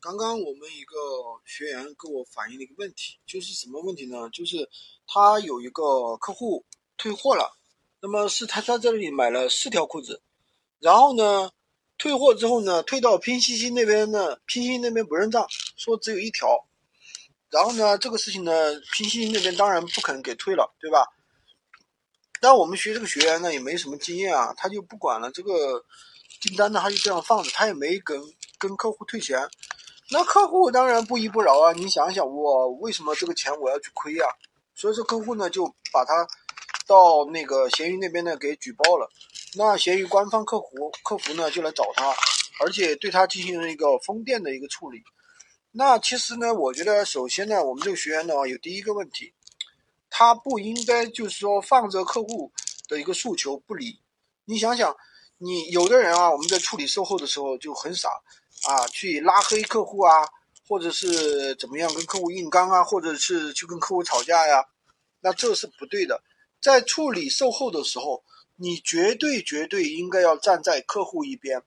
刚刚我们一个学员跟我反映了一个问题，就是什么问题呢？就是他有一个客户退货了，那么是他在这里买了四条裤子，然后呢，退货之后呢，退到拼夕夕那边呢，拼夕夕那边不认账，说只有一条，然后呢，这个事情呢，拼夕夕那边当然不可能给退了，对吧？但我们学这个学员呢，也没什么经验啊，他就不管了这个订单呢，他就这样放着，他也没跟跟客户退钱。那客户当然不依不饶啊！你想想，我为什么这个钱我要去亏呀？所以说客户呢就把他到那个闲鱼那边呢给举报了。那闲鱼官方客服客服呢就来找他，而且对他进行了一个封店的一个处理。那其实呢，我觉得首先呢，我们这个学员呢有第一个问题，他不应该就是说放着客户的一个诉求不理。你想想，你有的人啊，我们在处理售后的时候就很傻。啊，去拉黑客户啊，或者是怎么样跟客户硬刚啊，或者是去跟客户吵架呀，那这是不对的。在处理售后的时候，你绝对绝对应该要站在客户一边，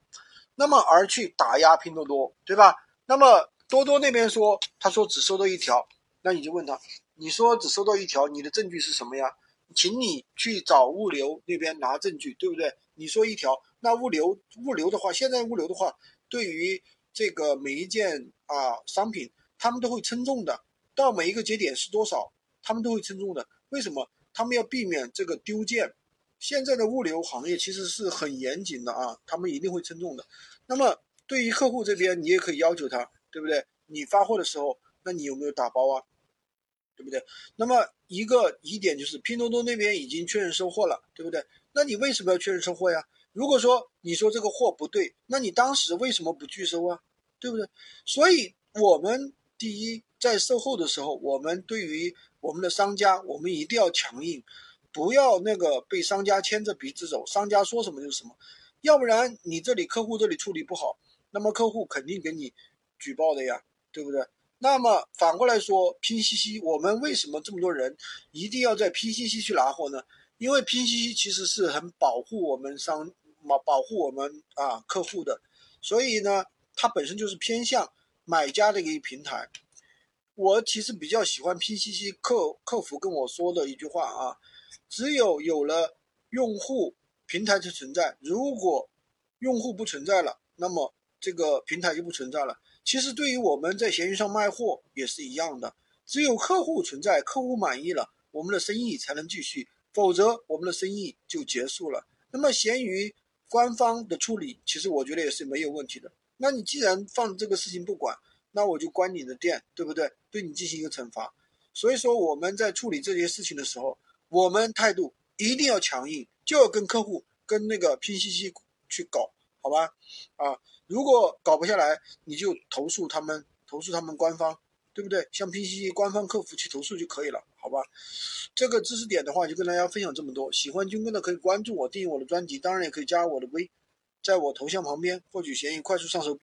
那么而去打压拼多多，对吧？那么多多那边说，他说只收到一条，那你就问他，你说只收到一条，你的证据是什么呀？请你去找物流那边拿证据，对不对？你说一条，那物流物流的话，现在物流的话。对于这个每一件啊商品，他们都会称重的，到每一个节点是多少，他们都会称重的。为什么？他们要避免这个丢件。现在的物流行业其实是很严谨的啊，他们一定会称重的。那么对于客户这边，你也可以要求他，对不对？你发货的时候，那你有没有打包啊？对不对？那么一个疑点就是拼多多那边已经确认收货了，对不对？那你为什么要确认收货呀？如果说你说这个货不对，那你当时为什么不拒收啊？对不对？所以，我们第一在售后的时候，我们对于我们的商家，我们一定要强硬，不要那个被商家牵着鼻子走，商家说什么就是什么，要不然你这里客户这里处理不好，那么客户肯定给你举报的呀，对不对？那么反过来说，拼夕夕，我们为什么这么多人一定要在拼夕夕去拿货呢？因为拼夕夕其实是很保护我们商。保保护我们啊客户的，所以呢，它本身就是偏向买家的一个平台。我其实比较喜欢 P C C 客客服跟我说的一句话啊，只有有了用户，平台才存在；如果用户不存在了，那么这个平台就不存在了。其实对于我们在闲鱼上卖货也是一样的，只有客户存在，客户满意了，我们的生意才能继续，否则我们的生意就结束了。那么闲鱼。官方的处理其实我觉得也是没有问题的。那你既然放这个事情不管，那我就关你的店，对不对？对你进行一个惩罚。所以说我们在处理这些事情的时候，我们态度一定要强硬，就要跟客户跟那个拼夕夕去搞，好吧？啊，如果搞不下来，你就投诉他们，投诉他们官方。对不对？向拼夕夕官方客服去投诉就可以了，好吧？这个知识点的话，就跟大家分享这么多。喜欢军哥的可以关注我，订阅我的专辑，当然也可以加我的微，在我头像旁边获取闲鱼快速上手。